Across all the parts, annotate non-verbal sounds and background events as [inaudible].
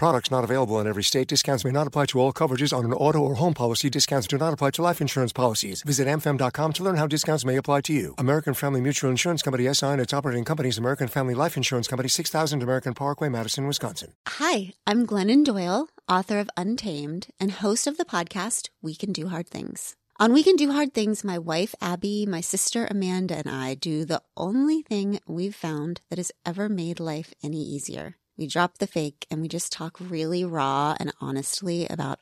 Products not available in every state. Discounts may not apply to all coverages on an auto or home policy. Discounts do not apply to life insurance policies. Visit amfam.com to learn how discounts may apply to you. American Family Mutual Insurance Company SI and its operating companies American Family Life Insurance Company 6000 American Parkway, Madison, Wisconsin. Hi, I'm Glennon Doyle, author of Untamed and host of the podcast We Can Do Hard Things. On We Can Do Hard Things, my wife Abby, my sister Amanda, and I do the only thing we've found that has ever made life any easier. We drop the fake and we just talk really raw and honestly about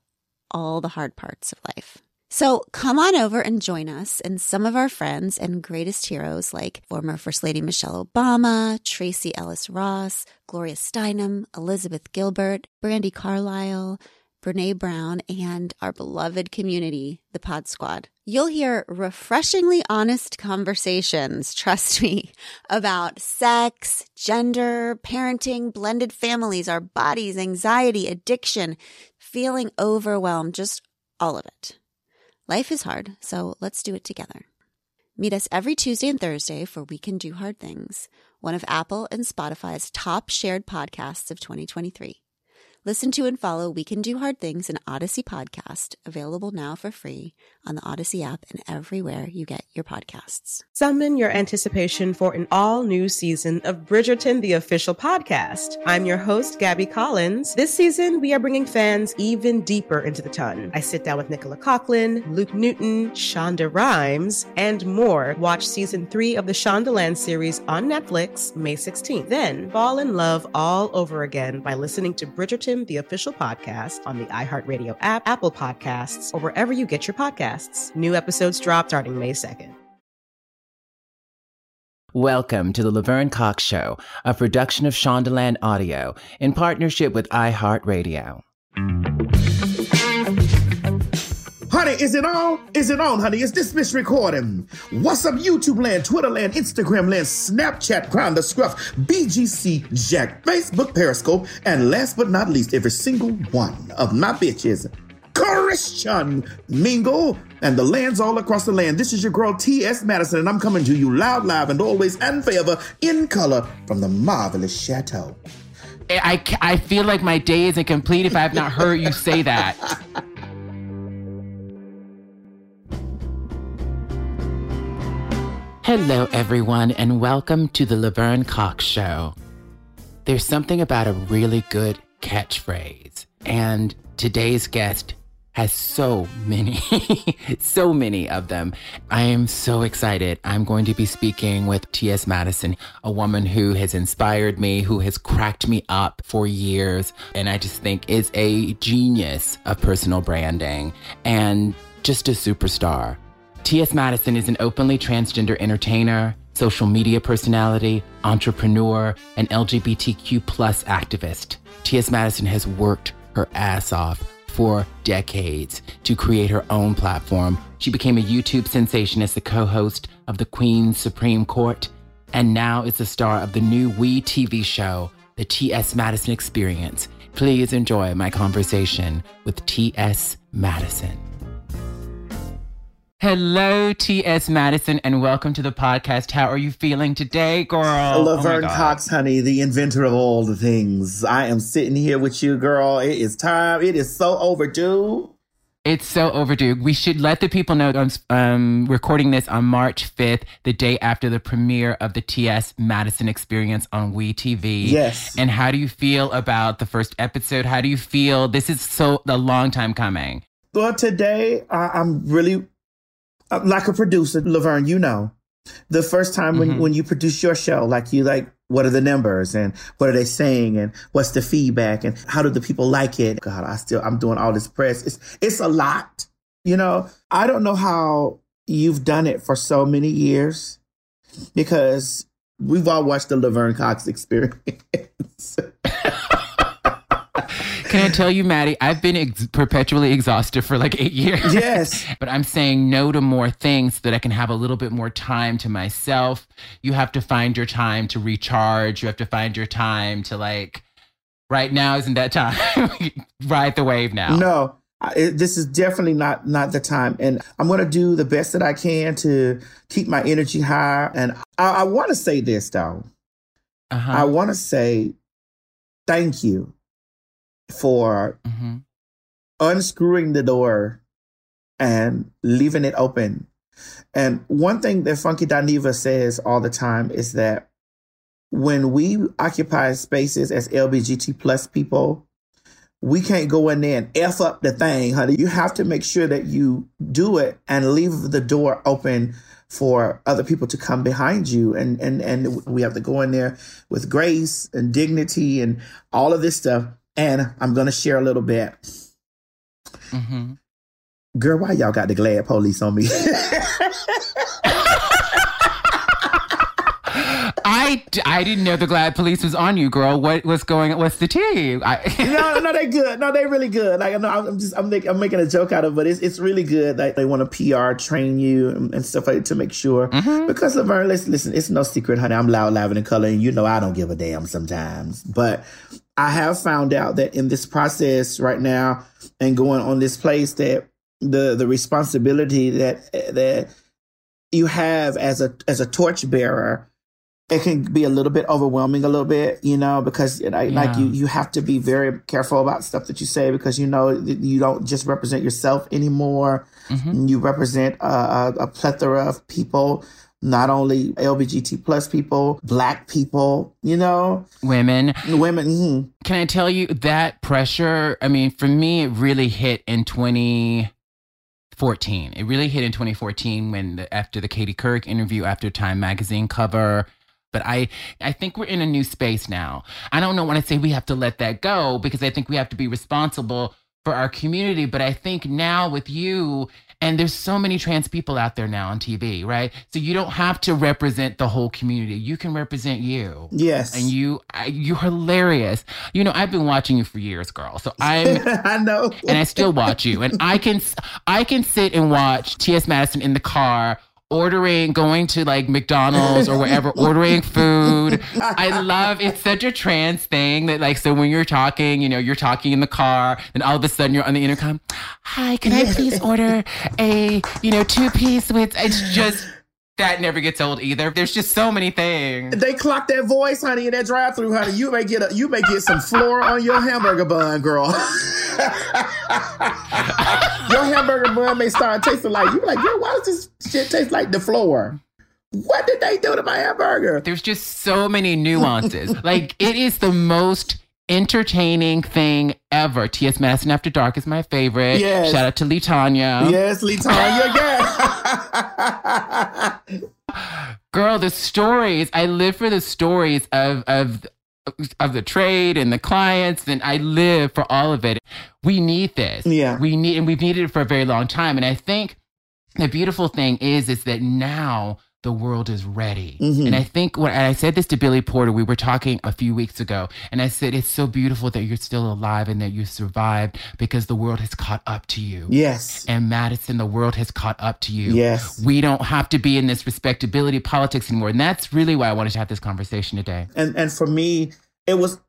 all the hard parts of life. So come on over and join us and some of our friends and greatest heroes like former First Lady Michelle Obama, Tracee Ellis Ross, Gloria Steinem, Elizabeth Gilbert, Brandi Carlile, Brene Brown, and our beloved community, the Pod Squad. You'll hear refreshingly honest conversations, trust me, [laughs] about sex, gender, parenting, blended families, our bodies, anxiety, addiction, feeling overwhelmed, just all of it. Life is hard, so let's do it together. Meet us every Tuesday and Thursday for We Can Do Hard Things, one of Apple and Spotify's top shared podcasts of 2023. Listen to and follow We Can Do Hard Things, an Odyssey podcast, available now for free on the Odyssey app and everywhere you get your podcasts. Summon your anticipation for an all new season of Bridgerton, the official podcast. I'm your host, Gabby Collins. This season, we are bringing fans even deeper into the ton. I sit down with Nicola Coughlan, Luke Newton, Shonda Rhimes, and more. Watch season three of the Shondaland series on Netflix May 16th. Then fall in love all over again by listening to Bridgerton, the official podcast on the iHeartRadio app, Apple Podcasts, or wherever you get your podcasts. New episodes drop starting May 2nd. Welcome to the Laverne Cox Show, a production of Shondaland Audio in partnership with iHeartRadio. Is it on? Is it on, honey? Is this bitch recording? What's up, YouTube land, Twitter land, Instagram land, Snapchat, Grindr, Scruff, BGC, Jack, Facebook, Periscope, and last but not least, every single one of my bitches Christian Mingle and the lands all across the land. This is your girl T.S. Madison, and I'm coming to you loud, live, and always and forever in color from the marvelous chateau. I, I feel like my day isn't complete if I have not heard you say that. [laughs] Hello, everyone, and welcome to the Laverne Cox Show. There's something about a really good catchphrase, and today's guest has so many, [laughs] so many of them. I am so excited. I'm going to be speaking with T.S. Madison, a woman who has inspired me, who has cracked me up for years, and I just think is a genius of personal branding and just a superstar. T.S. Madison is an openly transgender entertainer, social media personality, entrepreneur, and LGBTQ plus activist. T.S. Madison has worked her ass off for decades to create her own platform. She became a YouTube sensation as the co host of the Queen's Supreme Court, and now is the star of the new WE TV show, The T.S. Madison Experience. Please enjoy my conversation with T.S. Madison. Hello, T.S. Madison, and welcome to the podcast. How are you feeling today, girl? Laverne oh Cox, honey, the inventor of all the things. I am sitting here with you, girl. It is time. It is so overdue. It's so overdue. We should let the people know I'm um, recording this on March 5th, the day after the premiere of the T.S. Madison Experience on WE TV. Yes. And how do you feel about the first episode? How do you feel? This is so a long time coming. Well, today I, I'm really uh, like a producer, Laverne, you know, the first time when, Mhm. when you produce your show, like you like what are the numbers and what are they saying and what's the feedback and how do the people like it? God, I still I'm doing all this press. It's it's a lot. You know, I don't know how you've done it for so many years because we've all watched the Laverne Cox [laughs] experience. Can I tell you, Maddie? I've been ex- perpetually exhausted for like eight years. Yes. [laughs] but I'm saying no to more things so that I can have a little bit more time to myself. You have to find your time to recharge. You have to find your time to like, right now isn't that time? [laughs] Ride the wave now. No. It, this is definitely not not the time, and I'm going to do the best that I can to keep my energy high. And I, I want to say this though, uh-huh. I want to say thank you for mm-hmm. unscrewing the door and leaving it open. And one thing that Funky Dineva says all the time is that when we occupy spaces as LBGT plus people, we can't go in there and F up the thing, honey. You have to make sure that you do it and leave the door open for other people to come behind you. And, and, and we have to go in there with grace and dignity and all of this stuff. And I'm to share a little bit. Mm-hmm. Girl, why y'all got the GLAAD police on me? I, I didn't know the GLAAD Police was on you, girl. What what's going? What's the tea? I, [laughs] no, no, they good. No, they really good. Like, no, I'm just I'm, I'm making a joke out of, it, but it's it's really good. Like they want to PR train you and, and stuff like to make sure. Mm-hmm. Because Laverne, listen, listen, it's no secret, honey. I'm loud, loud, and color, and you know I don't give a damn sometimes. But I have found out that in this process right now and going on this place that the the responsibility that that you have as a as a torchbearer it can be a little bit overwhelming a little bit you know because it, yeah. like you you have to be very careful about stuff that you say because you know you don't just represent yourself anymore mm-hmm. you represent a, a, plethora of people not only lbgt plus people black people you know women women mm-hmm. can i tell you that pressure i mean for me it really hit in 2014. It really hit in 2014 when the, after the Katie Couric interview, after Time magazine cover. But I, I think we're in a new space now. I don't know when I say we have to let that go because I think we have to be responsible for our community. But I think now with you, and there's so many trans people out there now on TV, right? So you don't have to represent the whole community. You can represent you. Yes. And you, you're hilarious. You know, I've been watching you for years, girl. So [laughs] I'm. I know. and I still watch you, and I can, I can sit and watch T.S. Madison in the car ordering, going to like McDonald's or wherever, ordering food. I love it's such a trans thing that like so when you're talking, you know, you're talking in the car, and all of a sudden you're on the intercom. Hi, can I please order a you know two piece with? It's just. That never gets old either. There's just so many things. They clock that voice, honey, in that drive-through, honey. You may get a, you may get some flour on your hamburger bun, girl. [laughs] your hamburger bun may start tasting like you. Like, yo, why does this shit taste like the floor? What did they do to my hamburger? There's just so many nuances. like, it is the most entertaining thing ever. T.S. Madison After Dark is my favorite. Yes. Shout out to Lee Tanya. Yes, Lee Tanya. [laughs] yeah. Girl, the stories. I live for the stories of of of the trade and the clients, and I live for all of it. We need this. Yeah. We need, and we've needed it for a very long time. And I think the beautiful thing is, is that now the world is ready. Mm-hmm. And I think when I said this to Billy Porter, we were talking a few weeks ago, and I said, It's so beautiful that you're still alive and that you survived because the world has caught up to you. Yes. And Madison, the world has caught up to you. Yes. We don't have to be in this respectability politics anymore. And that's really why I wanted to have this conversation today. And and for me, it was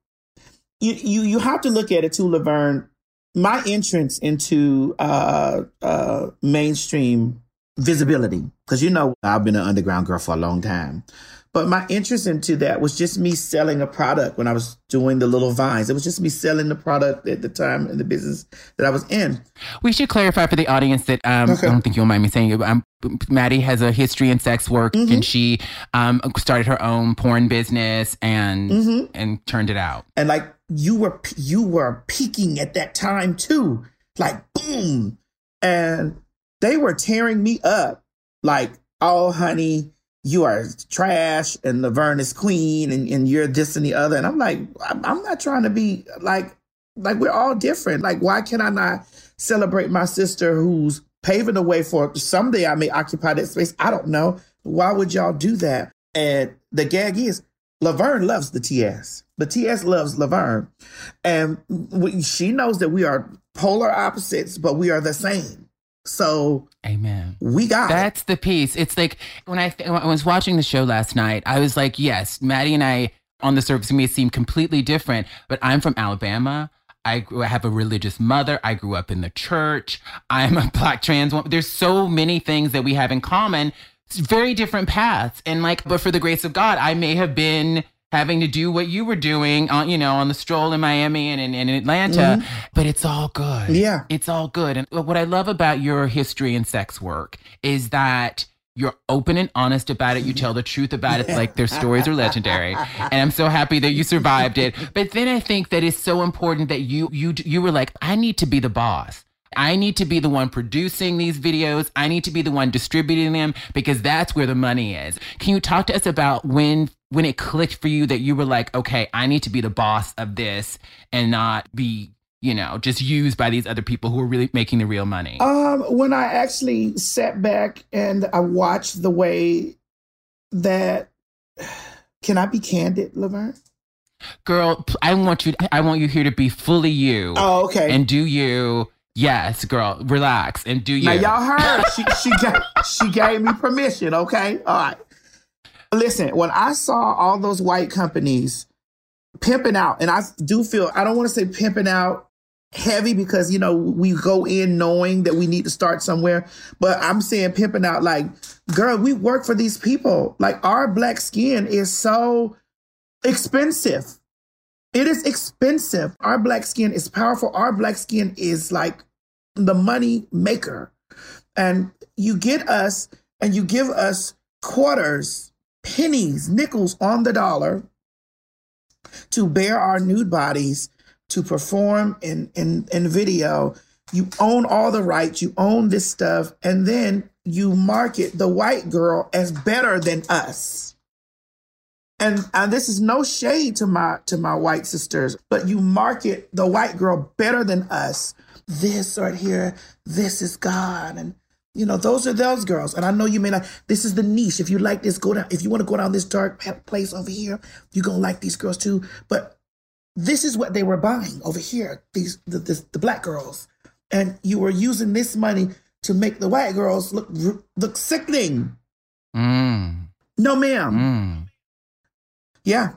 you you you have to look at it too, Laverne. My entrance into uh uh mainstream visibility because you know I've been an underground girl for a long time. But my interest into that was just me selling a product when I was doing the little vines. It was just me selling the product at the time in the business that I was in. We should clarify for the audience that um, okay. I don't think you'll mind me saying it. Um, Maddie has a history in sex work, mm-hmm. and she um, started her own porn business and mm-hmm. and turned it out. And like you were, you were peaking at that time too, like boom, and they were tearing me up like, oh, honey, you are trash and Laverne is queen and, and you're this and the other. And I'm like, I'm, not trying to be like, like we're all different. Like, why can I not celebrate my sister who's paving the way for someday I may occupy that space? I don't know. Why would y'all do that? And the gag is Laverne loves the TS. The TS loves Laverne. And we, she knows that we are polar opposites, but we are the same. So, amen. We got that's it. the piece. It's like when I, when I was watching the show last night, I was like, yes, Maddie and I on the surface may seem completely different, but I'm from Alabama. I, I have a religious mother. I grew up in the church. I'm a black trans woman. There's so many things that we have in common. It's very different paths. And like, but for the grace of God, I may have been having to do what you were doing on, you know, on the stroll in Miami and in, in Atlanta, mm-hmm. but it's all good. Yeah. It's all good. And what I love about your history and sex work is that you're open and honest about it. You tell the truth about it. Like their stories are legendary, and I'm so happy that you survived it. But then I think that it's so important that you you you were like, I need to be the boss. I need to be the one producing these videos. I need to be the one distributing them because that's where the money is. Can you talk to us about when when it clicked for you that you were like, okay, I need to be the boss of this and not be, you know, just used by these other people who are really making the real money? Um, when I actually sat back and I watched the way that [sighs] can I be candid, Laverne? Girl, I want you I want you here to be fully you. Oh, okay. And do you Yes, girl, relax and do you. Now y'all heard [laughs] she she gave, she gave me permission. Okay, all right. Listen, when I saw all those white companies pimping out, and I do feel I don't want to say pimping out heavy because you know we go in knowing that we need to start somewhere, but I'm saying pimping out like, girl, we work for these people. Like our black skin is so expensive. It is expensive. Our black skin is powerful. Our black skin is like the money maker. And you get us and you give us quarters, pennies, nickels on the dollar to bear our nude bodies, to perform in, in, in video. You own all the rights, you own this stuff, and then you market the white girl as better than us. And, and this is no shade to my to my white sisters, but you market the white girl better than us this right here, this is God. And you know, those are those girls. And I know you may not, this is the niche. If you like this, go down. If you want to go down this dark place over here, you're going to like these girls too. But this is what they were buying over here, these, the, the, the black girls. And you were using this money to make the white girls look, look sickening. Mm. No, ma'am. Mm. Yeah.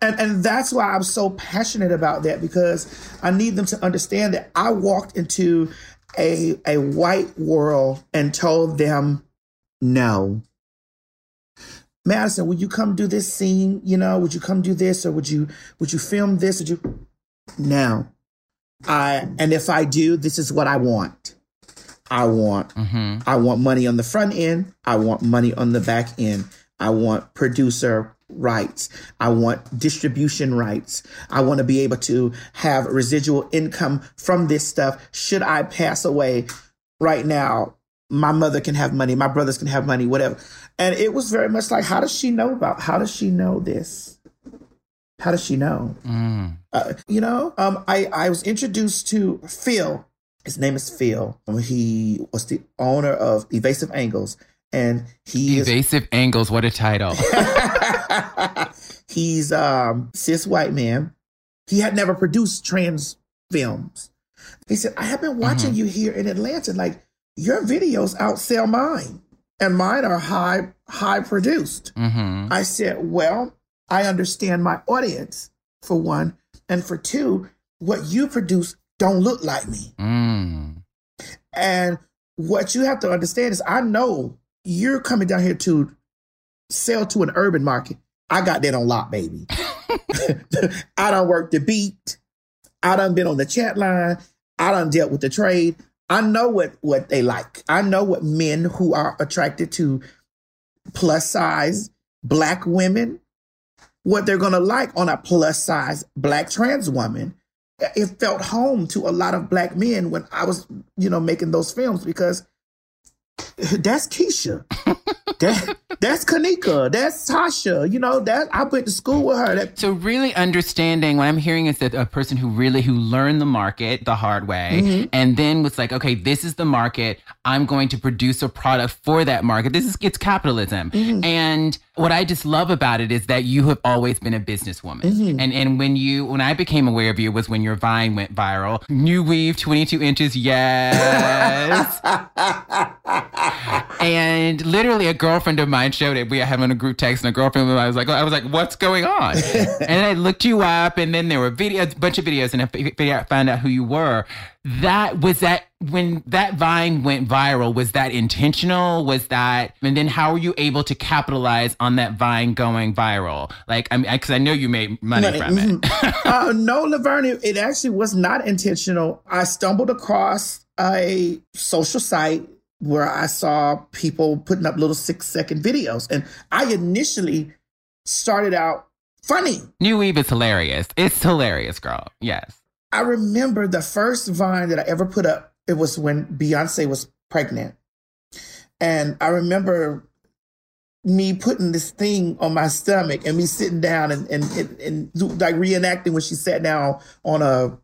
And and that's why I'm so passionate about that because I need them to understand that I walked into a a white world and told them no. Madison, would you come do this scene? You know, would you come do this or would you would you film this? Would you no. I and if I do, this is what I want. I want mm-hmm. I want money on the front end. I want money on the back end. I want producer rights. I want distribution rights. I want to be able to have residual income from this stuff. Should I pass away right now, my mother can have money, my brothers can have money, whatever. And it was very much like, how does she know about, how does she know this? How does she know? Mm. Uh, you know, um, I, I was introduced to Phil. His name is Phil. He was the owner of Evasive Angles and he evasive is, angles. What a title! [laughs] [laughs] he's um cis white man. He had never produced trans films. He said, "I have been watching mm-hmm. you here in Atlanta. Like your videos outsell mine, and mine are high high produced." Mm-hmm. I said, "Well, I understand my audience for one, and for two, what you produce don't look like me." Mm. And what you have to understand is, I know you're coming down here to sell to an urban market. I got that on lock, baby. [laughs] [laughs] I don't work the beat. I done been on the chat line. I done dealt with the trade. I know what what they like. I know what men who are attracted to plus size black women, what they're gonna like on a plus size black trans woman. It felt home to a lot of black men when I was, you know, making those films because [laughs] that's Keisha. that, that's Kanika. That's Tasha. You know, that I went to school with her. That, so really understanding what I'm hearing is that a person who really who learned the market the hard way mm-hmm. and then was like, okay, this is the market. I'm going to produce a product for that market. This is it's capitalism. Mm-hmm. And what I just love about it is that you have always been a businesswoman. Mm-hmm. And and when you when I became aware of you was when your Vine went viral. New weave, 22 inches, yes. [laughs] and literally a girlfriend of mine showed it. We had having a group text and a girlfriend of mine was like, I was like, what's going on? [laughs] and I looked you up and then there were videos, a bunch of videos and I found out who you were that was that when that vine went viral was that intentional? Was that and then how were you able to capitalize on that vine going viral? Like i mean because I, know you made money, money. from it. Mm-hmm. [laughs] uh, no laverne it, it actually was not intentional. I stumbled across a social site where i saw people putting up little six second videos and i initially started out funny. New eve is hilarious. It's hilarious girl. Yes I remember the first Vine that I ever put up, it was when Beyonce was pregnant. And I remember me putting this thing on my stomach and me sitting down and, and, and, and like reenacting when she sat down on a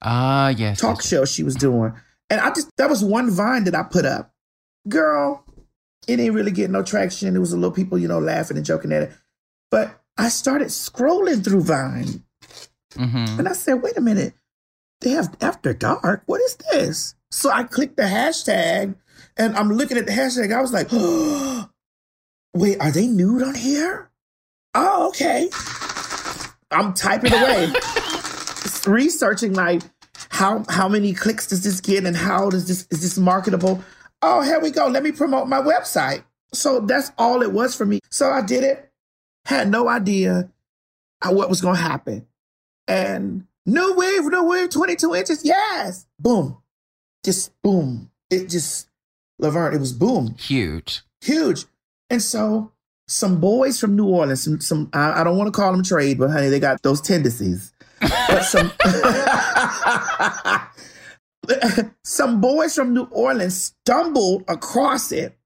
ah uh, yes, talk yes, show she was doing. And I just, that was one Vine that I put up. Girl, it ain't really getting no traction. It was a little people, you know, laughing and joking at it. But I started scrolling through Vine. Mm-hmm. And I said, wait a minute they have after dark. What is this? So I clicked the hashtag and I'm looking at the hashtag. I was like, oh, [gasps] wait, are they nude on here? Oh, okay. I'm typing away, [laughs] researching like how how many clicks does this get and how does this is this marketable? Oh, here we go. Let me promote my website. So that's all it was for me. So I did it. Had no idea uh, what was going to happen. And New wave, new wave, 22 inches. Yes. Boom. Just boom. It just, Laverne, it was boom. Huge. Huge. And so some boys from New Orleans, some, some I, I don't want to call them trade, but honey, they got those tendencies. but some, [laughs] some boys from New Orleans stumbled across it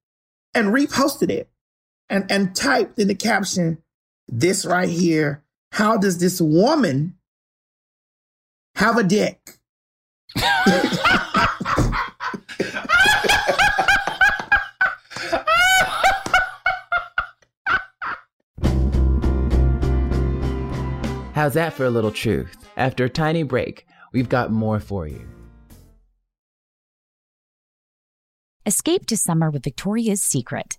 and reposted it and, and typed in the caption, this right here. How does this woman have a dick. How's that for a little truth? After a tiny break, we've got more for you. Escape to summer with Victoria's Secret.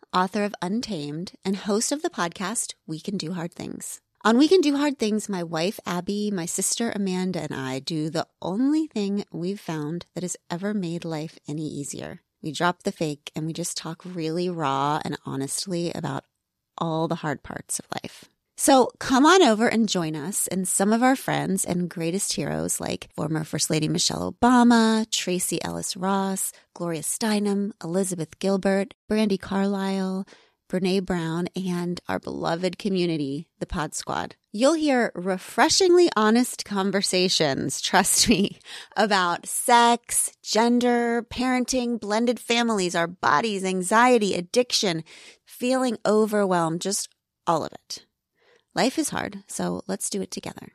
author of Untamed and host of the podcast We Can Do Hard Things. On We Can Do Hard Things, my wife Abby, my sister Amanda, and I do the only thing we've found that has ever made life any easier. We drop the fake and we just talk really raw and honestly about all the hard parts of life. So come on over and join us and some of our friends and greatest heroes like former First Lady Michelle Obama, Tracee Ellis Ross, Gloria Steinem, Elizabeth Gilbert, Brandi Carlile, Brene Brown, and our beloved community, the Pod Squad. You'll hear refreshingly honest conversations, [laughs] trust me, about sex, gender, parenting, blended families, our bodies, anxiety, addiction, feeling overwhelmed, just all of it. Life is hard, so let's do it together.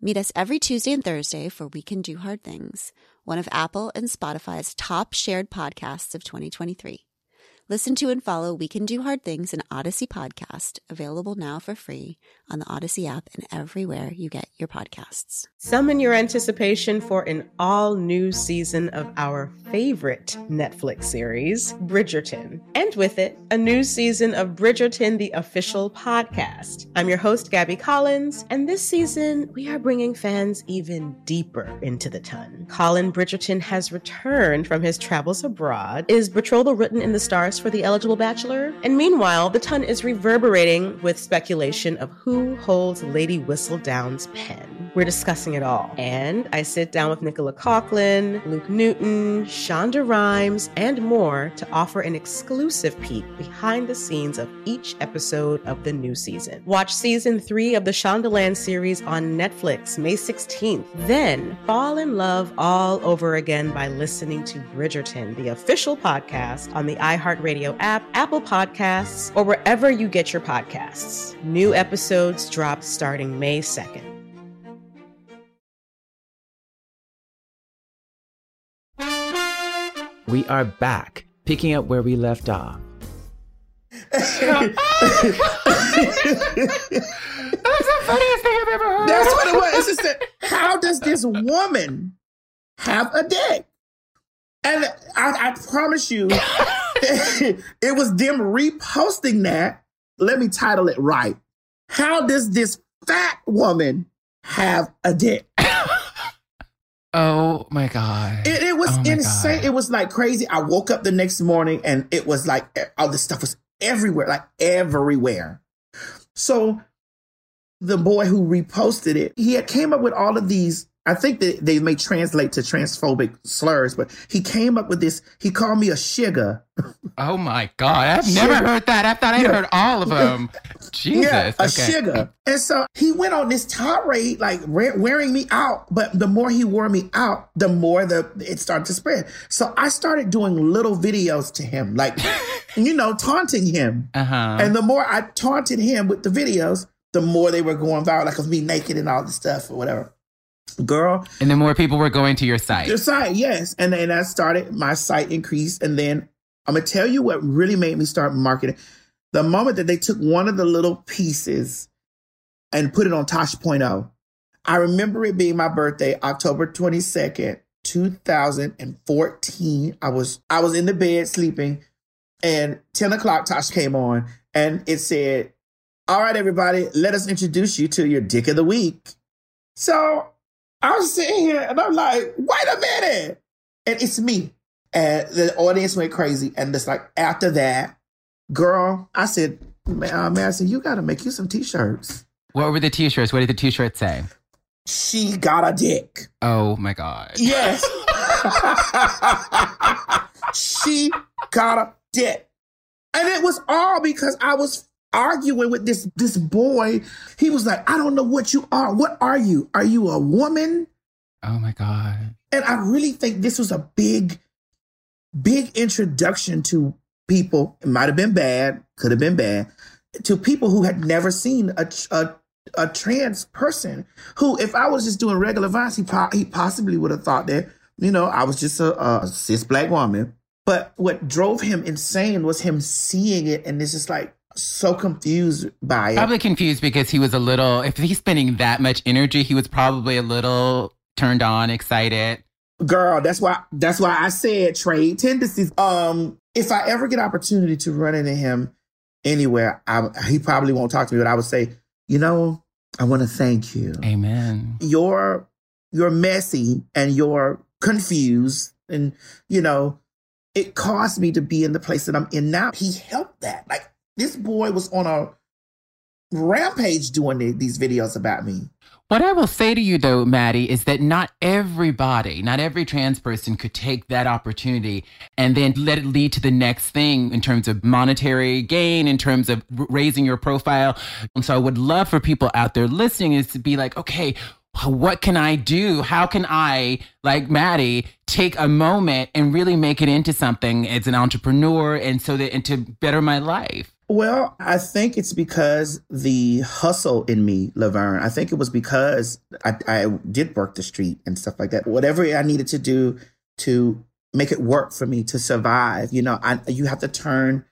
Meet us every Tuesday and Thursday for We Can Do Hard Things, one of Apple and Spotify's top shared podcasts of 2023. Listen to and follow We Can Do Hard Things, an Odyssey podcast, available now for free on the Odyssey app and everywhere you get your podcasts. Summon your anticipation for an all new season of our favorite Netflix series, Bridgerton. And with it, a new season of Bridgerton, the official podcast. I'm your host, Gabby Collins, and this season we are bringing fans even deeper into the ton. Colin Bridgerton has returned from his travels abroad. Is betrothal written in the stars for the eligible bachelor? And meanwhile, the ton is reverberating with speculation of who holds Lady Whistledown's pen. We're discussing it all. And I sit down with Nicola Coughlan, Luke Newton, Shonda Rhimes, and more to offer an exclusive peek behind the scenes of each episode of the new season. Watch season three of the Shondaland series on Netflix May 16th. Then fall in love all over again by listening to Bridgerton, the official podcast on the iHeartRadio app, Apple Podcasts, or wherever you get your podcasts. New episodes drop starting May 2nd. We are back, picking up where we left off. That's the funniest thing I've ever heard. That's what it was. It's just that, how does this woman have a dick? And I, I promise you, [laughs] it was them reposting that. Let me title it right. How does this fat woman have a dick? [laughs] Oh my god! It, it was Oh insane. God. It was like crazy. I woke up the next morning and it was like all this stuff was everywhere, like everywhere. So the boy who reposted it, he had came up with all of these. I think that they may translate to transphobic slurs, but he came up with this. He called me a sugar. Oh my god! I've never heard that. I thought I'd Yeah. heard all of them. Jesus. Yeah, a okay. sugar. And so he went on this tirade, like we- wearing me out. But the more he wore me out, the more the it started to spread. So I started doing little videos to him, like [laughs] you know, taunting him. Uh huh. And the more I taunted him with the videos, the more they were going viral, like of me naked and all this stuff or whatever. Girl, And then more people were going to your site. your site, yes. And then I started, my site increased. And then I'm going to tell you what really made me start marketing. The moment that they took one of the little pieces and put it on Tosh.0, I remember it being my birthday, October 22nd, 2014. I was, I was in the bed sleeping and 10 o'clock Tosh came on and it said, all right, everybody, let us introduce you to your dick of the week. So I was sitting here and I'm like, wait a minute. And it's me. And the audience went crazy. And it's like, after that, girl, I said, man, uh, Madison, you got to make you some t shirts. What were the t-shirts? What did the t-shirts say? She got a dick. Oh my god. Yes. [laughs] she got a dick. And it was all because I was arguing with this this boy. He was like, I don't know what you are. What are you? Are you a woman? Oh my god. And I really think this was a big, big introduction to people. It might have been bad, could have been bad, to people who had never seen a a, a trans person. Who, if I was just doing regular violence, he po- he possibly would have thought that you know I was just a, a cis black woman. But what drove him insane was him seeing it, and it's just like so confused by it. Probably confused because he was a little. If he's spending that much energy, he was probably a little turned on, excited. Girl, that's why that's why I said trade tendencies. Um, if I ever get opportunity to run into him anywhere, I, he probably won't talk to me, but I would say, you know, I want to thank you. Amen. You're you're messy and you're confused, and you know, it caused me to be in the place that I'm in now. He helped that. Like this boy was on a rampage doing the- these videos about me. What I will say to you though, Maddie, is that not everybody, not every trans person could take that opportunity and then let it lead to the next thing in terms of monetary gain, in terms of raising your profile. And so I would love for people out there listening is to be like, okay, what can I do? How can I, like Maddie, take a moment and really make it into something as an entrepreneur and so that and to better my life? Well, I think it's because the hustle in me, Laverne. I think it was because I, I did work the street and stuff like that. Whatever I needed to do to make it work for me to survive. You know, I, you have to turn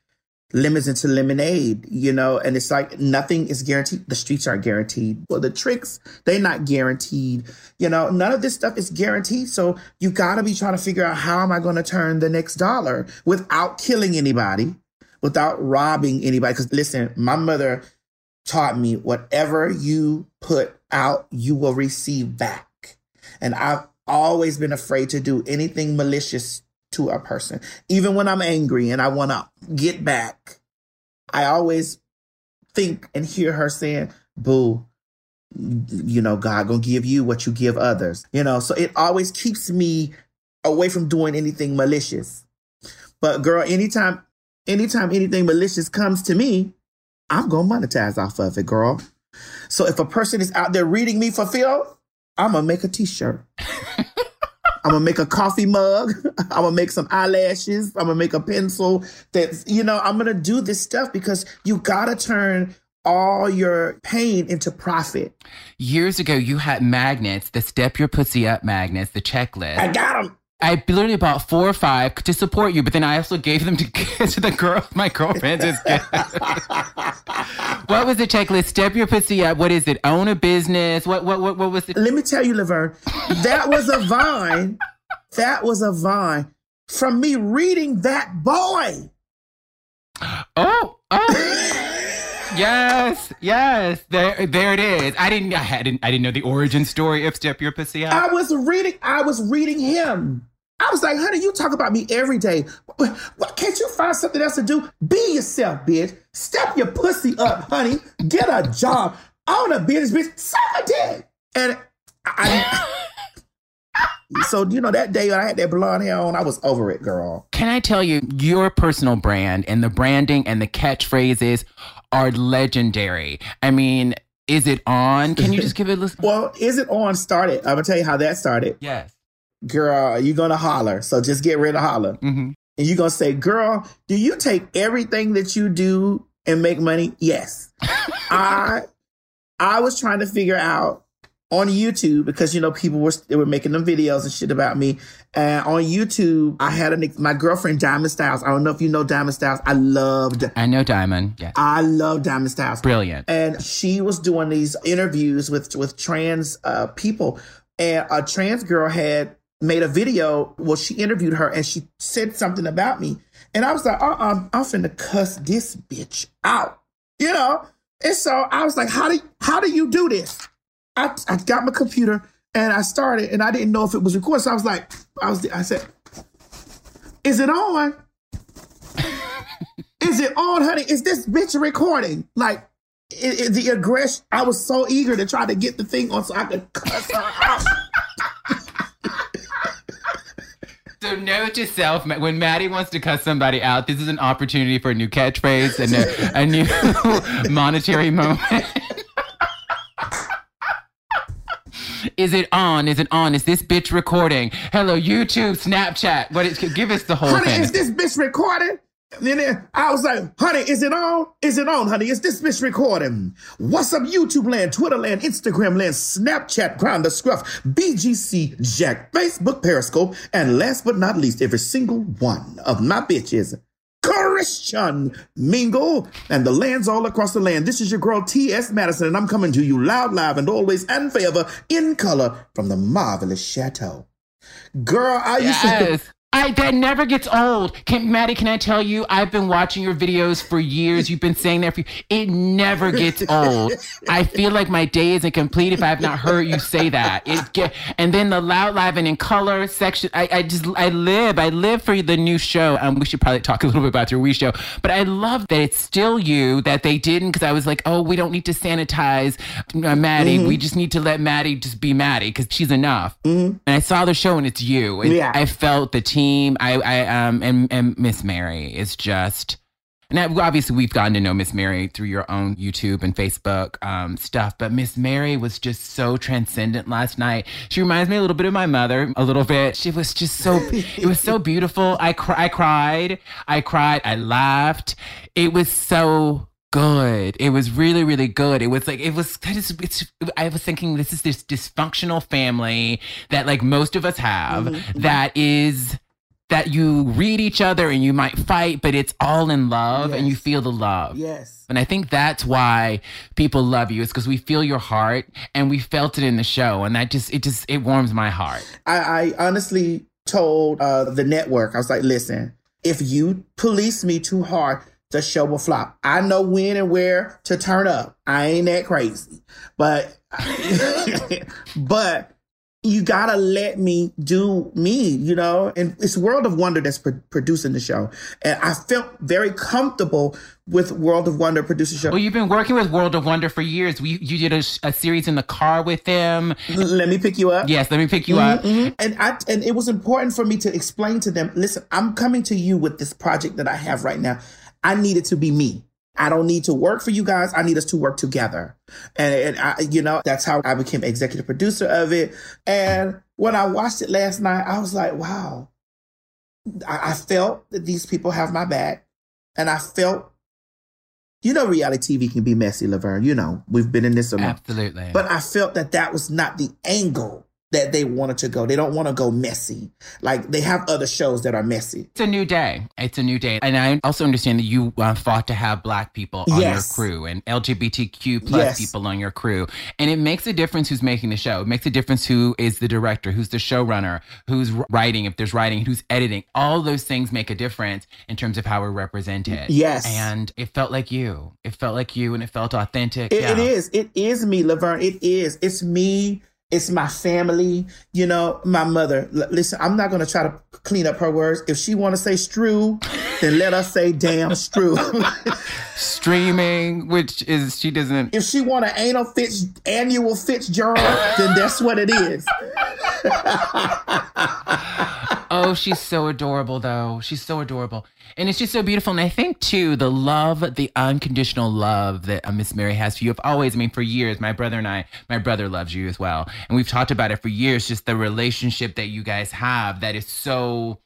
lemons into lemonade, you know, and it's like nothing is guaranteed. The streets aren't guaranteed. Well, the tricks, they're not guaranteed. You know, none of this stuff is guaranteed. So you gotta be trying to figure out how am I gonna turn the next dollar without killing anybody, without robbing anybody. Cause listen, my mother taught me whatever you put out, you will receive back. And I've always been afraid to do anything malicious to a person. Even when I'm angry and I want to get back, I always think and hear her saying, boo, you know, God gonna give you what you give others. You know, so it always keeps me away from doing anything malicious. But girl, anytime anytime anything malicious comes to me, I'm gonna monetize off of it, girl. So if a person is out there reading me for Phil, I'm gonna make a t-shirt. I'm gonna make a coffee mug. [laughs] I'm gonna make some eyelashes. I'm gonna make a pencil. That you know, I'm gonna do this stuff because you gotta turn all your pain into profit. Years ago, you had magnets, the step your pussy up magnets, the checklist. I got them. I literally bought four or five to support you, but then I also gave them to, [laughs] to the girl, my girlfriend. [laughs] what was the checklist? Step your pussy up. What is it? Own a business. What what what, what was it? Let me tell you, Laverne, that was a vine. that was a vine from me reading that boy. Oh, oh. [laughs] yes, yes. There, there it is. I didn't, I hadn't, I didn't know the origin story of Step Your Pussy Out. I was reading, I was reading him. I was like, honey, you talk about me every day. What, can't you find something else to do? Be yourself, bitch. Step your pussy up, honey. Get a job. Own a business, bitch. Suck a dick. And I, [laughs] so you know that day when I had that blonde hair on, I was over it, girl. Can I tell you, your personal brand and the branding and the catchphrases are legendary. I mean, is it on? Can you just give it a listen? [laughs] well, is it on? Started. I'm gonna tell you how that started. Yes. Girl, you're gonna holler. So just get ready to holler. Mm-hmm. And you're gonna say, Girl, do you take everything that you do and make money? Yes. [laughs] I I was trying to figure out on YouTube because you know people were they were making them videos and shit about me. And on YouTube, I had a my girlfriend Diamond Styles. I don't know if you know Diamond Styles. I loved. I know Diamond. Yes. I love Diamond Styles. Brilliant. And she was doing these interviews with with trans uh, people, and a trans girl had made a video. Well, she interviewed her and she said something about me, and I was like, uh, uh I'm finna cuss this bitch out, you know. And so I was like, how do how do you do this? I, I got my computer and I started and I didn't know if it was recorded. So I was like, I was I said, Is it on? [laughs] Is it on, honey? Is this bitch recording? Like it, it, the aggression. I was so eager to try to get the thing on so I could cuss her out. [laughs] So note to self, when Maddie wants to cuss somebody out, this is an opportunity for a new catchphrase and a, a new [laughs] monetary moment. Is it on? Is it on? Is this bitch recording? Hello, YouTube, Snapchat. What is? Give us the whole honey, thing. is this bitch recording? And then I was like, honey, is it on? Is it on, honey? Is this bitch recording? What's up, YouTube land, Twitter land, Instagram land, Snapchat, Grindr, Scruff, BGC, Jack, Facebook, Periscope, and last but not least, every single one of my bitches. Christian Mingle and the lands all across the land. This is your girl T.S. Madison, and I'm coming to you loud, live, and always and forever in color from the marvelous chateau. Girl, I used yes. to. I, that never gets old. Can, Maddie, can I tell you? I've been watching your videos for years. You've been saying that for It never gets old. I feel like my day isn't complete if I have not heard you say that. It get, and then the loud, live, and in color section. I, I just, I live, I live for the new show. Um, we should probably talk a little bit about your WE show. But I love that it's still you, that they didn't, because I was like, oh, we don't need to sanitize uh, Maddie. Mm-hmm. We just need to let Maddie just be Maddie, because she's enough. And I saw the show and it's you. And Yeah. I felt the team. I, I um, and, and Miss Mary is just. And obviously, we've gotten to know Miss Mary through your own YouTube and Facebook um, stuff. But Miss Mary was just so transcendent last night. She reminds me a little bit of my mother, a little bit. She was just so, it was so [laughs] beautiful. I, cr- I cried. I cried. I laughed. It was so good. It was really, really good. It was like it was of. It's. I was thinking this is this dysfunctional family that like most of us have that is that you read each other and you might fight, but it's all in love and you feel the love. Yes. And I think that's why people love you is because we feel your heart and we felt it in the show. And that just, it just, it warms my heart. I, I honestly told uh, the network, I was like, listen, if you police me too hard, the show will flop. I know when and where to turn up. I ain't that crazy. But, [laughs] but you gotta let me do me, you know? And it's World of Wonder that's pro- producing the show. And I felt very comfortable with World of Wonder producing the show. Well, you've been working with World of Wonder for years. We, you did a, a series in the car with them. let me pick you up. Yes, let me pick you up. Mhm. And I and it was important for me to explain to them, listen, I'm coming to you with this project that I have right now. I need it to be me. I don't need to work for you guys. I need us to work together. And, and I, you know, that's how I became executive producer of it. And when I watched it last night, I was like, wow. I, I felt that these people have my back. And I felt, you know, reality TV can be messy, Laverne. You know, we've been in this a month. Absolutely. But I felt that that was not the angle that they wanted to go. They don't want to go messy. Like they have other shows that are messy. It's a new day. It's a new day. And I also understand that you uh, fought to have black people on Yes. your crew and LGBTQ plus Yes. people on your crew. And it makes a difference who's making the show. It makes a difference who is the director, who's the showrunner, who's writing, if there's writing, who's editing. All those things make a difference in terms of how we're represented. Yes. And it felt like you. It felt like you and it felt authentic. It, yeah. it is. It is me, Laverne. It is. It's me. It's my family. You know, my mother. L- listen, I'm not going to try to clean up her words. If she want to say strew, then let us say damn strew. [laughs] Streaming, which is, she doesn't. if she want an anal Fitz annual Fitzgerald, then that's what it is. [laughs] Oh, she's so adorable, though. She's so adorable. And it's just so beautiful. And I think, too, the love, the unconditional love that uh, Miss Mary has for you. I've always, I mean, for years, my brother and I, my brother loves you as well. And we've talked about it for years, just the relationship that you guys have that is so.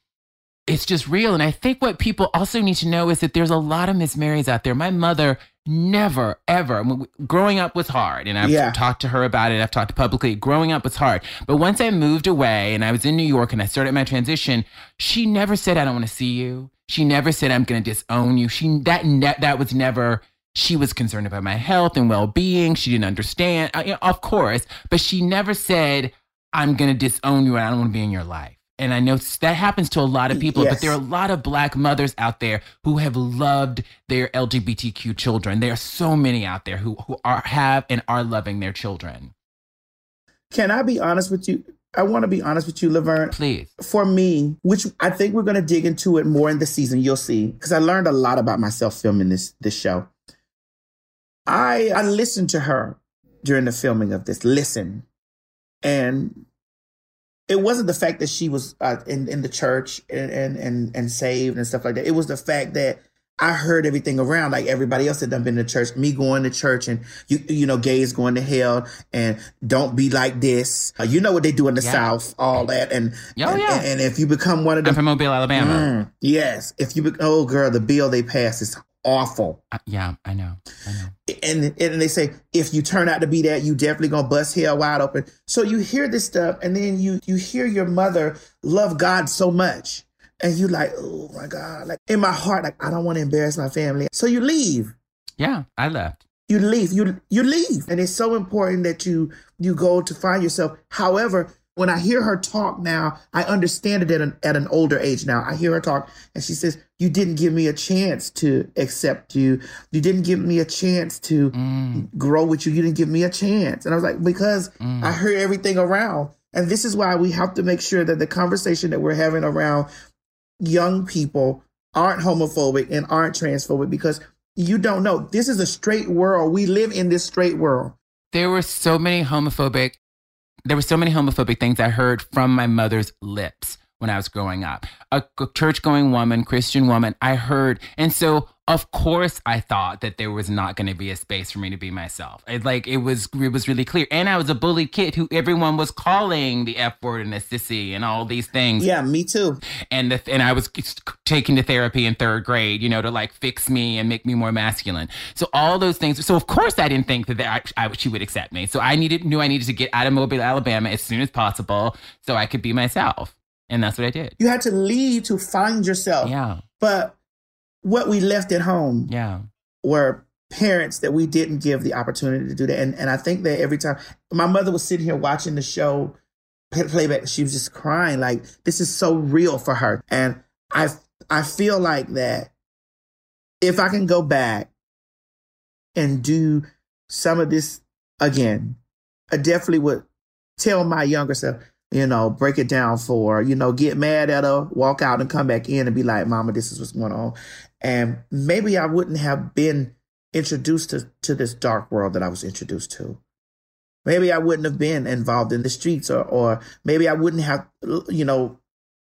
It's just real. And I think what people also need to know is that there's a lot of Miss Marys out there. My mother never, ever, I growing up was hard. And I've Yeah. talked to her about it. I've talked publicly. Growing up was hard. But once I moved away and I was in New York and I started my transition, she never said, I don't want to see you. She never said, I'm going to disown you. She, that, ne- that was never, she was concerned about my health and well being. She didn't understand, uh, you know, of course, but she never said, I'm going to disown you and I don't want to be in your life. And I know that happens to a lot of people, but there are a lot of black mothers out there who have loved their LGBTQ children. There are so many out there who, who are have and are loving their children. Can I be honest with you? I want to be honest with you, Laverne. Please. for me, which I think we're going to dig into it more in the season. You'll see, because I learned a lot about myself filming this this show. I I listened to her during the filming of this. Listen, and it wasn't the fact that she was uh, in in the church and, and and and saved and stuff like that. It was the fact that I heard everything around, like everybody else had done been to church. Me going to church and you you know gays going to hell and don't be like this. Uh, you know what they do in the Yeah. South, all that and Oh, and, yeah. and, and if you become one of I'm them, from Mobile, Alabama. Mm, yes, if you be, oh girl, the bill they pass is awful. Uh, yeah, I know. I know. and and they say if you turn out to be that, you definitely gonna bust hell wide open. So you hear this stuff, and then you you hear your mother love God so much, and you like, oh my God, like in my heart, like I don't want to embarrass my family. So you leave. Yeah, I left. You leave. You you leave, and it's so important that you you go to find yourself. However, when I hear her talk now, I understand it at an at an older age. Now I hear her talk, and she says, "You didn't give me a chance to accept you. You didn't give me a chance to Mm, grow with you. You didn't give me a chance." And I was like, "Because mm. I heard everything around." And this is why we have to make sure that the conversation that we're having around young people aren't homophobic and aren't transphobic because you don't know. This is a straight world. We live in this straight world. there were so many homophobic there were so many homophobic things i heard from my mother's lips when i was growing up. A church going woman christian woman i heard and so of course i thought that there was not going to be a space for me to be myself it, like it was it was really clear and i was a bullied kid who everyone was calling the f word and a sissy and all these things Yeah, me too. and the, and I was taken to therapy in third grade, you know, to like fix me and make me more masculine. So all those things. So of course I didn't think that, that I, I, she would accept me. So I needed knew I needed to get out of Mobile, Alabama as soon as possible so I could be myself. And that's what I did. You had to leave to find yourself. Yeah. But what we left at home Yeah. were parents that we didn't give the opportunity to do that. And and I think that every time my mother was sitting here watching the show play- playback, she was just crying like this is so real for her. And I I feel like that if I can go back and do some of this again, I definitely would tell my younger self, you know, break it down for, you know, get mad at her, walk out and come back in and be like, Mama, this is what's going on. And maybe I wouldn't have been introduced to, to this dark world that I was introduced to. Maybe I wouldn't have been involved in the streets or, or maybe I wouldn't have, you know,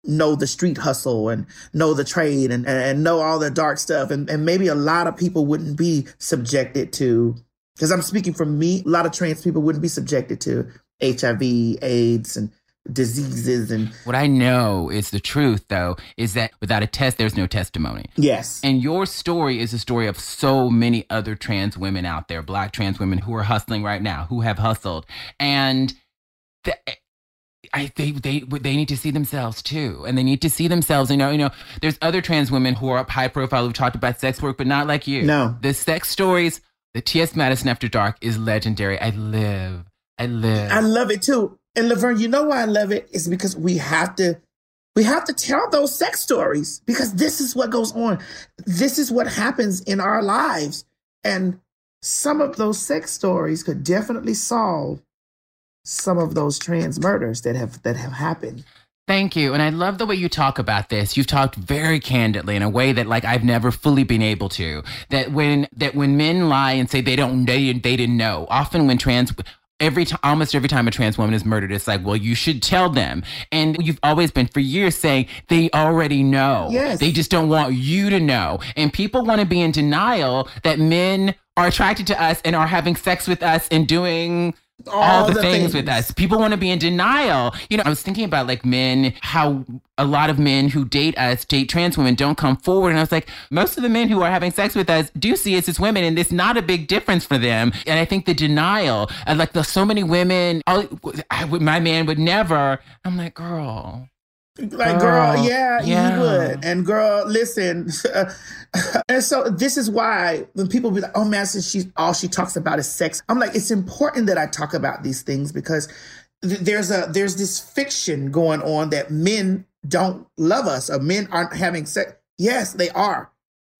know the street hustle and know the trade and, and, know all the dark stuff. And, and maybe a lot of people wouldn't be subjected to, because I'm speaking from me, a lot of trans people wouldn't be subjected to HIV, AIDS, and diseases. And What I know is the truth, though, is that without a test, there's no testimony. yes, And your story is a story of so many other trans women out there, black trans women who are hustling right now, who have hustled. And the, I, they, they, they need to see themselves too. And they need to see themselves. You know, you know, there's other trans women who are up high profile who've talked about sex work, but not like you. No. The sex stories, the T.S. Madison After Dark is legendary. I live. I live. I love it too. And Laverne, you know why I love it? Is because we have to we have to tell those sex stories because this is what goes on. This is what happens in our lives. And some of those sex stories could definitely solve some of those trans murders that have that have happened. Thank you. And I love the way you talk about this. You've talked very candidly in a way that like I've never fully been able to. That when that when men lie and say they don't they, they didn't know. Often when trans every time almost every time a trans woman is murdered it's like well you should tell them. And you've always been for years saying they already know. Yes. they just don't want you to know. And people want to be in denial that men are attracted to us and are having sex with us and doing all, the, things, with us. People want to be in denial. You know, I was thinking about like men, how a lot of men who date us, date trans women, don't come forward. And I was like, most of the men who are having sex with us do see us as women, and it's not a big difference for them. And I think the denial, and like there's so many women, oh, I my man would never. I'm like, girl. Like, girl, Girl, yeah, yeah. you would. And girl, listen. [laughs] and so this is why when people be like, oh man, since she's all she talks about is sex. I'm like, it's important that I talk about these things because th- there's a there's this fiction going on that men don't love us or men aren't having sex. Yes, they are.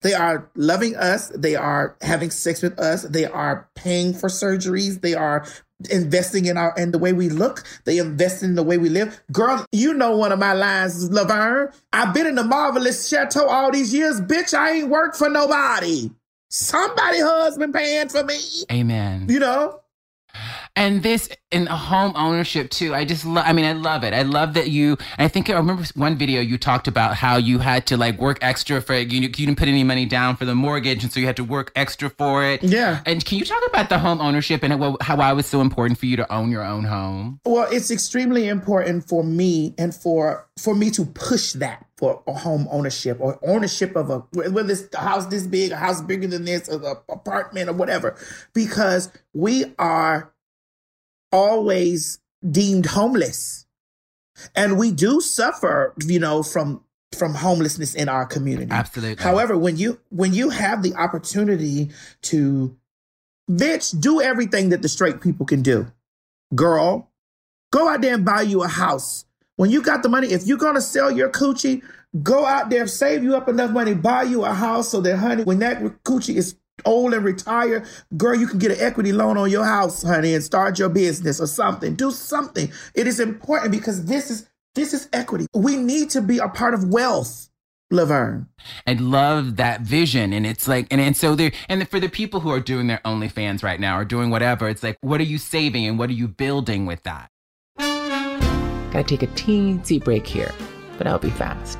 They are loving us. They are having sex with us. They are paying for surgeries. They are investing in our in the way we look. They invest in the way we live. Girl, you know one of my lines, Laverne. I've been in the marvelous chateau all these years. Bitch, I ain't worked for nobody. Somebody husband paying for me. Amen. You know? And this in home ownership too. I just love, I mean, I love it. I love that you, I think I remember one video you talked about how you had to like work extra for it. You, you didn't put any money down for the mortgage. And so you had to work extra for it. Yeah. And can you talk about the home ownership and how how why it was so important for you to own your own home? Well, it's extremely important for me and for for me to push that for a home ownership or ownership of a whether it's a house this big, a house bigger than this, or the apartment or whatever, because we are always deemed homeless, and we do suffer, you know, from from homelessness in our community. Absolutely. However, when you when you have the opportunity to bitch do everything that the straight people can do, girl, go out there and buy you a house. When you got the money, if you're gonna sell your coochie, go out there, save you up enough money, buy you a house so that honey, when that coochie is old and retired, girl, you can get an equity loan on your house, honey, and start your business or something. Do something. It is important because this is this is equity. We need to be a part of wealth, Laverne. I love that vision. And it's like, and, and so there, and for the people who are doing their OnlyFans right now or doing whatever, it's like, what are you saving and what are you building with that? Gotta take a teensy break here, but I'll be fast.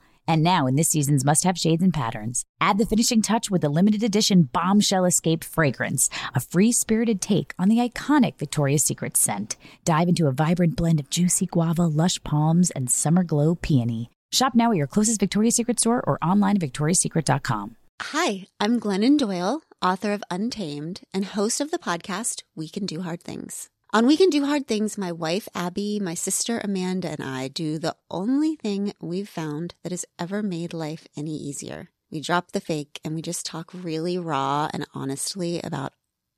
And now, in this season's must have shades and patterns, add the finishing touch with the limited edition Bombshell Escape fragrance, a free spirited take on the iconic Victoria's Secret scent. Dive into a vibrant blend of juicy guava, lush palms, and summer glow peony. Shop now at your closest Victoria's Secret store or online at victoriassecret.com. Hi, I'm Glennon Doyle, author of Untamed and host of the podcast We Can Do Hard Things. On We Can Do Hard Things, my wife Abby, my sister Amanda, and I do the only thing we've found that has ever made life any easier. We drop the fake and we just talk really raw and honestly about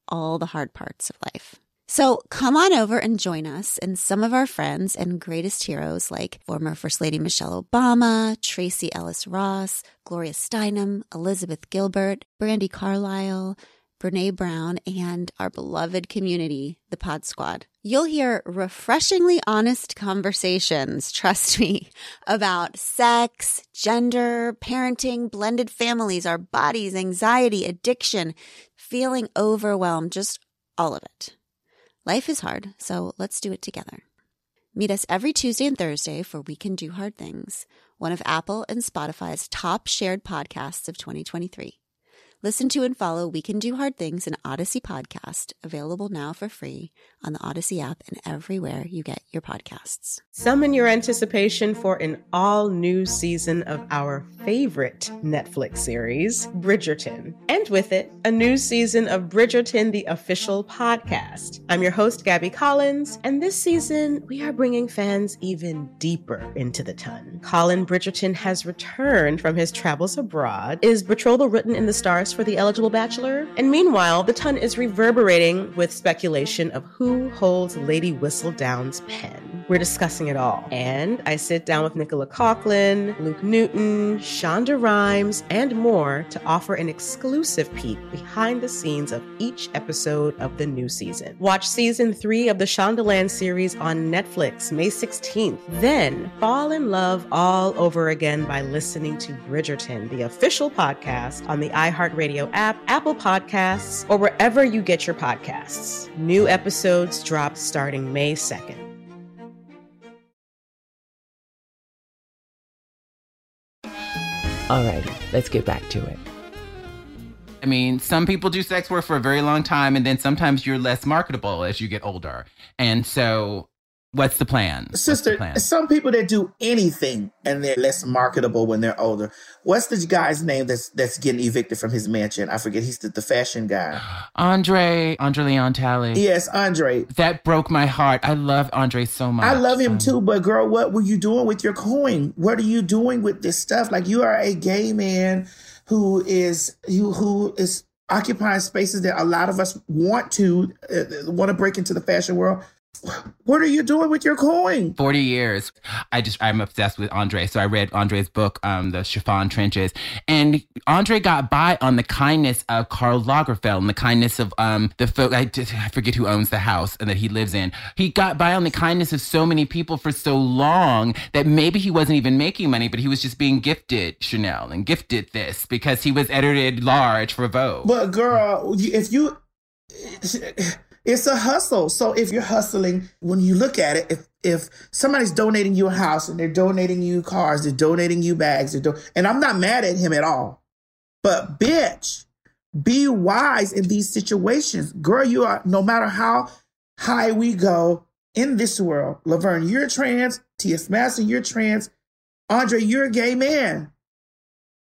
all the hard parts of life. So come on over and join us and some of our friends and greatest heroes like former First Lady Michelle Obama, Tracee Ellis Ross, Gloria Steinem, Elizabeth Gilbert, Brandi Carlile, Brene Brown, and our beloved community, the Pod Squad. You'll hear refreshingly honest conversations, trust me, about sex, gender, parenting, blended families, our bodies, anxiety, addiction, feeling overwhelmed, just all of it. Life is hard, so let's do it together. Meet us every Tuesday and Thursday for We Can Do Hard Things, one of Apple and Spotify's top shared podcasts of 2023. Listen to and follow We Can Do Hard Things, an Odyssey podcast, available now for free on the Odyssey app and everywhere you get your podcasts. Summon your anticipation for an all new season of our favorite Netflix series, Bridgerton. And with it, a new season of Bridgerton, the official podcast. I'm your host, Gabby Collins, and this season we are bringing fans even deeper into the ton. Colin Bridgerton has returned from his travels abroad. Is betrothal written in the stars for the eligible bachelor? And meanwhile, the ton is reverberating with speculation of who holds Lady Whistledown's pen. We're discussing it all. And I sit down with Nicola Coughlan, Luke Newton, Shonda Rhimes, and more to offer an exclusive peek behind the scenes of each episode of the new season. Watch season three of the Shondaland series on Netflix May 16th. Then fall in love all over again by listening to Bridgerton, the official podcast on the iHeartRadio app, Apple Podcasts, or wherever you get your podcasts. New episodes drop starting May 2nd. Alrighty, let's get back to it. I mean, some people do sex work for a very long time, and then sometimes you're less marketable as you get older. And so, what's the plan? Sister, the plan? some people that do anything and they're less marketable when they're older. What's the guy's name that's that's getting evicted from his mansion? I forget. He's the, the fashion guy. [gasps] Andre, Andre Leon Talley. Yes, Andre. That broke my heart. I love Andre so much. I love him Um, too, but girl, what were you doing with your coin? What are you doing with this stuff? Like you are a gay man who is who who is occupying spaces that a lot of us want to uh, want to break into the fashion world. What are you doing with your coin? 40 years. I just, I'm obsessed with Andre. So I read Andre's book, um, The Chiffon Trenches. And Andre got by on the kindness of Karl Lagerfeld and the kindness of um, the folk, I, just, I forget who owns the house and that he lives in. He got by on the kindness of so many people for so long that maybe he wasn't even making money, but he was just being gifted Chanel and gifted this because he was edited large for Vogue. But girl, if you, it's a hustle. So if you're hustling, when you look at it, if if somebody's donating you a house and they're donating you cars, they're donating you bags, they're do- and I'm not mad at him at all. But bitch, be wise in these situations. Girl, you are no matter how high we go in this world. Laverne, you're trans. T.S. Madison, you're trans. Andre, you're a gay man.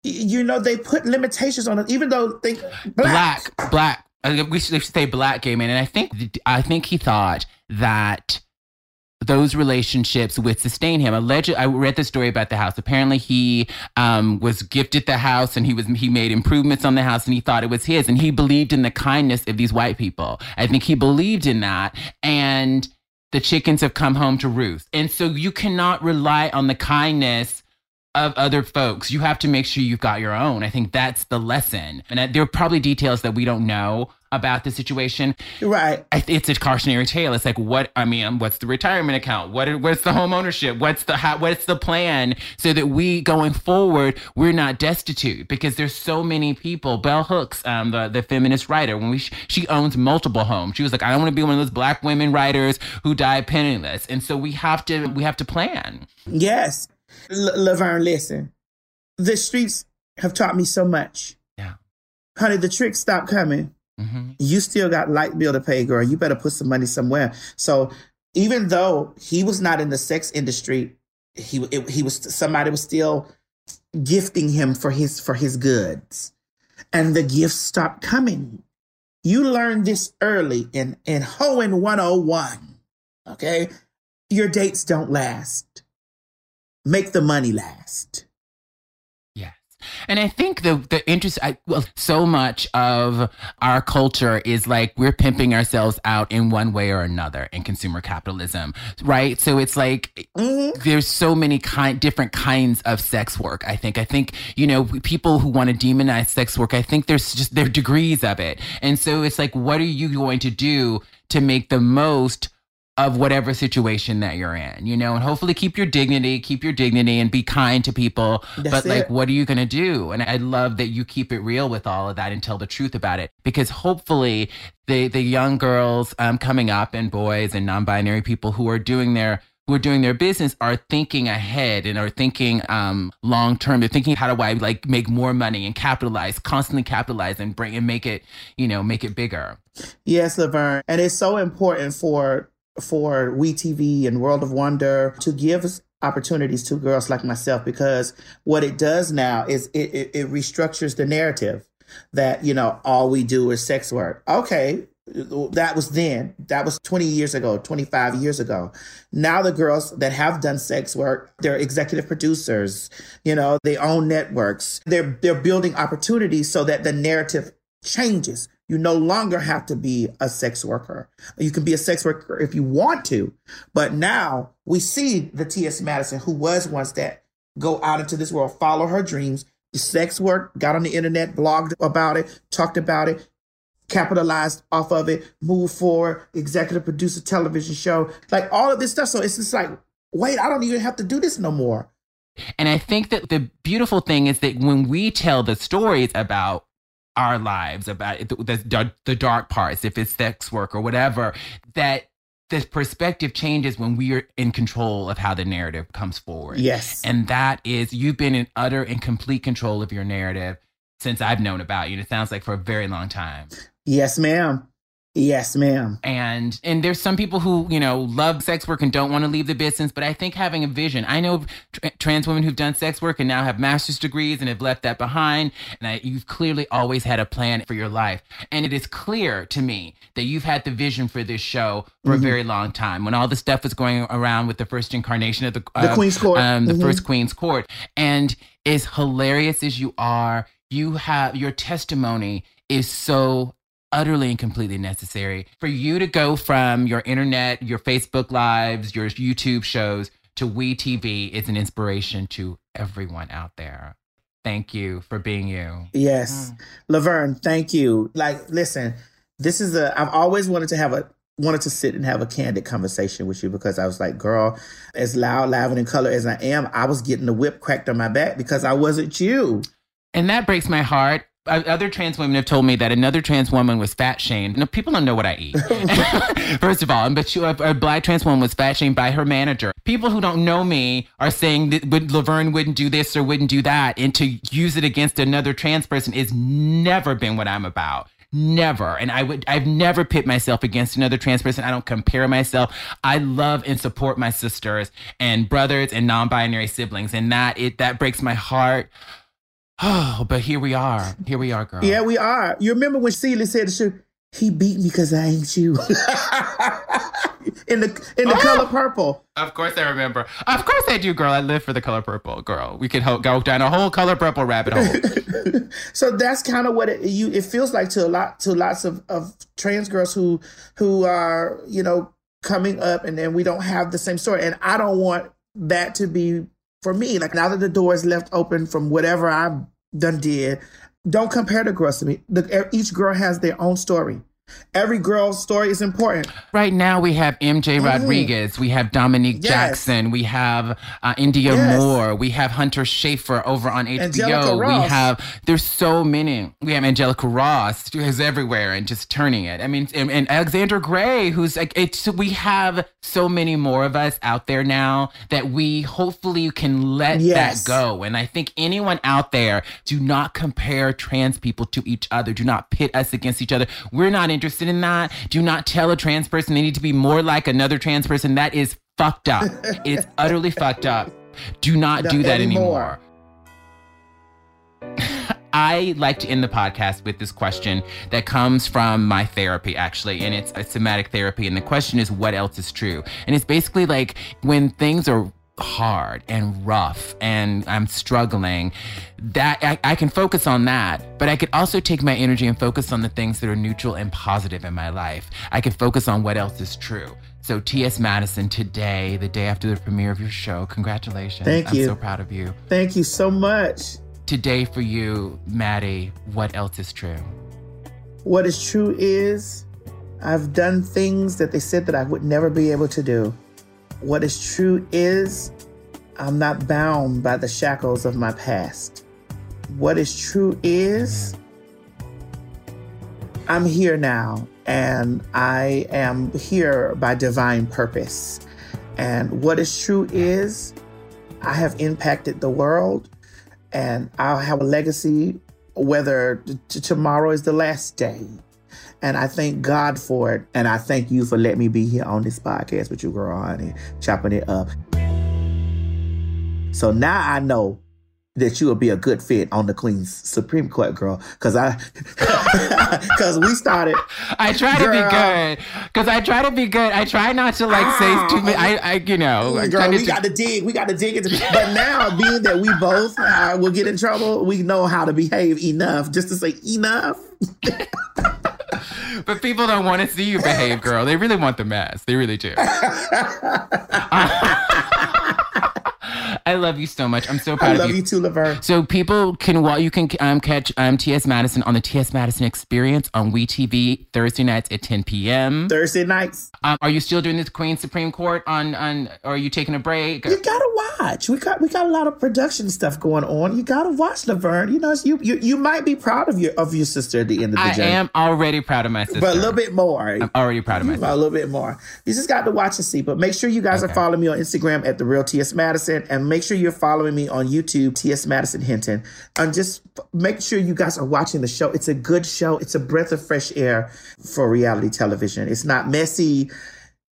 You know, they put limitations on it, even though they black, black. Uh, We should, say black gay man, and I think I think he thought that those relationships would sustain him. Alleged, I read the story about the house. Apparently, he um, was gifted the house, and he was he made improvements on the house, and he thought it was his, and he believed in the kindness of these white people. I think he believed in that, and the chickens have come home to roost. And so you cannot rely on the kindness of other folks. You have to make sure you've got your own. I think that's the lesson. And uh, there are probably details that we don't know about the situation. Right. It's a cautionary tale. It's like, what, I mean, what's the retirement account? What, what's the home ownership? What's the, how, what's the plan so that we going forward, we're not destitute because there's so many people. Bell Hooks, um, the, the feminist writer, when we, she owns multiple homes. She was like, I don't want to be one of those black women writers who die penniless. And so we have to, we have to plan. Yes. L- Laverne, listen, the streets have taught me so much. Yeah. Honey, the tricks stop coming Mm-hmm. You still got light bill to pay, girl. You better put some money somewhere. So even though he was not in the sex industry, he it, he was somebody was still gifting him for his for his goods, and the gifts stopped coming. You learned this early in in Hohen 101. Okay, your dates don't last. Make the money last. And I think the the interest, I, well, so much of our culture is like we're pimping ourselves out in one way or another in consumer capitalism, right? So it's like mm-hmm. there's so many kind different kinds of sex work. I think. I think you know people who want to demonize sex work. I think there's just there are degrees of it, and so it's like, what are you going to do to make the most? Of whatever situation that you're in, you know, and hopefully keep your dignity, keep your dignity and be kind to people. That's but like, what are you going to do? And I love that you keep it real with all of that and tell the truth about it because hopefully the, the young girls um, coming up and boys and non-binary people who are doing their who are doing their business are thinking ahead and are thinking um, long term. They're thinking, how do I like make more money and capitalize, constantly capitalize and bring and make it, you know, make it bigger. Yes, Laverne, and it's so important for for WeTV and World of Wonder to give opportunities to girls like myself because what it does now is it, it, it restructures the narrative that, you know, all we do is sex work. Okay, that was then. That was 20 years ago, 25 years ago. Now the girls that have done sex work, they're executive producers, you know, they own networks. They're they're building opportunities so that the narrative changes. You no longer have to be a sex worker. You can be a sex worker if you want to. But now we see the T.S. Madison, who was once that, go out into this world, follow her dreams, the sex work, got on the internet, blogged about it, talked about it, capitalized off of it, moved forward, executive producer television show, like all of this stuff. So it's just like, wait, I don't even have to do this no more. And I think that the beautiful thing is that when we tell the stories about our lives, about the, the, the dark parts, if it's sex work or whatever, that the perspective changes when we are in control of how the narrative comes forward. Yes. And that is, you've been in utter and complete control of your narrative since I've known about you. And it sounds like for a very long time. Yes, ma'am. Yes, ma'am. And and there's some people who you know love sex work and don't want to leave the business, but I think having a vision. I know tra- trans women who've done sex work and now have master's degrees and have left that behind. And I, you've clearly always had a plan for your life, and it is clear to me that you've had the vision for this show for mm-hmm. a very long time. When all the stuff was going around with the first incarnation of the uh, the Queen's Court, um, the mm-hmm. first Queen's Court, and as hilarious as you are, you have your testimony is so utterly and completely necessary for you to go from your internet, your Facebook lives, your YouTube shows to WeTV is an inspiration to everyone out there. Thank you for being you. Yes. Mm. Laverne, thank you. Like, listen, this is a, I've always wanted to have a, wanted to sit and have a candid conversation with you because I was like, girl, as loud, loud, and in color as I am, I was getting the whip cracked on my back because I wasn't you. And that breaks my heart other trans women have told me that another trans woman was fat shamed. No, people don't know what I eat. [laughs] [laughs] First of all, but she, a, a, black trans woman was fat shamed by her manager. People who don't know me are saying that Laverne wouldn't do this or wouldn't do that, and to use it against another trans person is never been what I'm about. Never. And I would I've never pit myself against another trans person. I don't compare myself. I love and support my sisters and brothers and non-binary siblings. And that it that breaks my heart. [sighs] Oh, but here we are. Here we are, girl. Yeah, we are. You remember when Celie said he beat me because I ain't you. [laughs] in the in the oh, color purple. Of course I remember. Of course I do, girl. I live for the color purple, girl. We could ho- go down a whole color purple rabbit hole. [laughs] so that's kind of what it you it feels like to a lot to lots of, of trans girls who who are, you know, coming up and then we don't have the same story. And I don't want that to be for me, like now that the door is left open from whatever I've done did, Don't compare the girls to me. The, each girl has their own story. Every girl's story is important. Right now, we have MJ Rodriguez, we have Dominique Yes. Jackson, we have uh, Indya Yes. Moore, we have Hunter Schafer over on HBO. We have there's so many. We have Angelica Ross, who's everywhere and just turning it. I mean, and, and Alexandra Grey, who's like it's. We have so many more of us out there now that we hopefully can let Yes. that go. And I think anyone out there, do not compare trans people to each other. Do not pit us against each other. We're not interested in that. Do not tell a trans person they need to be more like another trans person. That is fucked up. [laughs] it's utterly fucked up. Do not Not do that anymore. anymore. [laughs] I like to end the podcast with this question that comes from my therapy, actually, and it's a somatic therapy. And the question is, what else is true? And it's basically like when things are hard and rough and I'm struggling, that I, I can focus on that, but I could also take my energy and focus on the things that are neutral and positive in my life. I can focus on what else is true. So, T.S. Madison, today, the day after the premiere of your show, congratulations. Thank you. I'm so proud of you. Thank you so much. Today, for you, Maddie, what else is true? What is true is I've done things that they said that I would never be able to do. What is true is I'm not bound by the shackles of my past. What is true is I'm here now and I am here by divine purpose. And what is true is I have impacted the world and I'll have a legacy whether t- tomorrow is the last day. And I thank God for it. And I thank you for letting me be here on this podcast with you, girl, honey, chopping it up. So now I know that you will be a good fit on the Queen's Supreme Court, girl. Cause I, [laughs] cause we started. [laughs] I try to be good because I try to be good. I try not to like say too many. I, I, you know, Girl, we to- got to dig. We got to dig into. But now, being that we both uh, will get in trouble, we know how to behave enough just to say enough. [laughs] but people don't want to see you behave, girl. They really want the mess. They really do. [laughs] I love you so much. I'm so proud of you. I love you. you too, Laverne. So people can well you can um, catch um, T.S. Madison on the T.S. Madison Experience on WeTV Thursday nights at 10 p.m. Thursday nights. Um, are you still doing this Queen Supreme Court on on? Or are you taking a break? You gotta watch. We got we got a lot of production stuff going on. You gotta watch Laverne. You know, you you, you might be proud of your of your sister at the end of the day. I am already proud of my sister. but a little bit more. I'm already proud of my. a little bit more. You just got to watch and see. But make sure you guys are following me on Instagram at the real TS Madison, and make sure you're following me on YouTube, TS Madison Hinton. And just make sure you guys are watching the show. It's a good show. It's a breath of fresh air for reality television. It's not messy.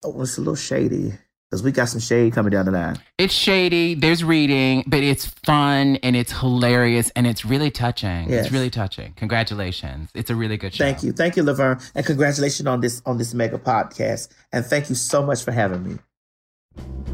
Oh, it's a little shady because we got some shade coming down the line. It's shady. There's reading, but it's fun and it's hilarious and it's really touching. Yes. It's really touching. Congratulations. It's a really good show. Thank you, thank you, Laverne, and congratulations on this on this mega podcast. And thank you so much for having me.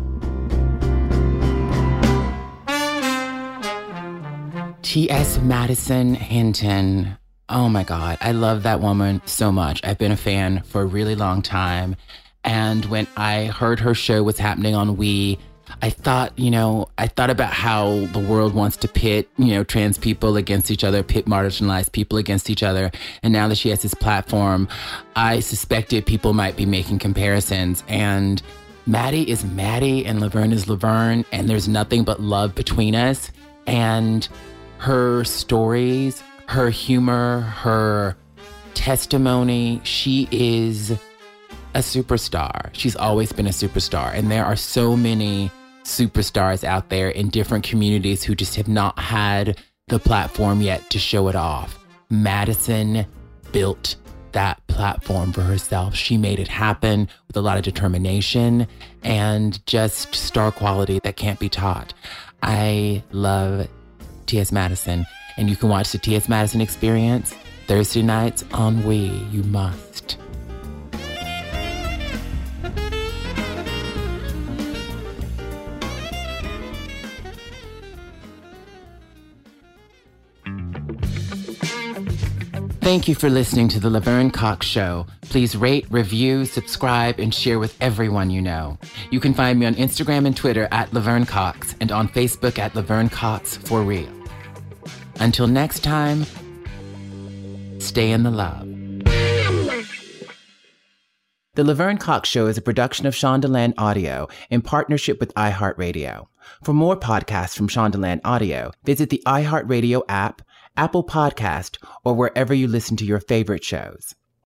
T.S. Madison Hinton. Oh my God. I love that woman so much. I've been a fan for a really long time. And when I heard her show was happening on We, I thought, you know, I thought about how the world wants to pit, you know, trans people against each other, pit marginalized people against each other. And now that she has this platform, I suspected people might be making comparisons. And Maddie is Maddie and Laverne is Laverne, and there's nothing but love between us. And her stories, her humor, her testimony, she is a superstar. She's always been a superstar. And there are so many superstars out there in different communities who just have not had the platform yet to show it off. Madison built that platform for herself. She made it happen with a lot of determination and just star quality that can't be taught. I love T.S. Madison, and you can watch the T.S. Madison Experience Thursday nights on We. You must. Thank you for listening to The Laverne Cox Show. Please rate, review, subscribe, and share with everyone you know. You can find me on Instagram and Twitter at Laverne Cox and on Facebook at Laverne Cox for real. Until next time, stay in the love. The Laverne Cox Show is a production of Shondaland Audio in partnership with iHeartRadio. For more podcasts from Shondaland Audio, visit the iHeartRadio app, Apple Podcast, or wherever you listen to your favorite shows.